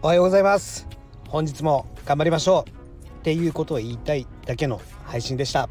おはようございます。本日も頑張りましょう。っていうことを言いたいだけの配信でした。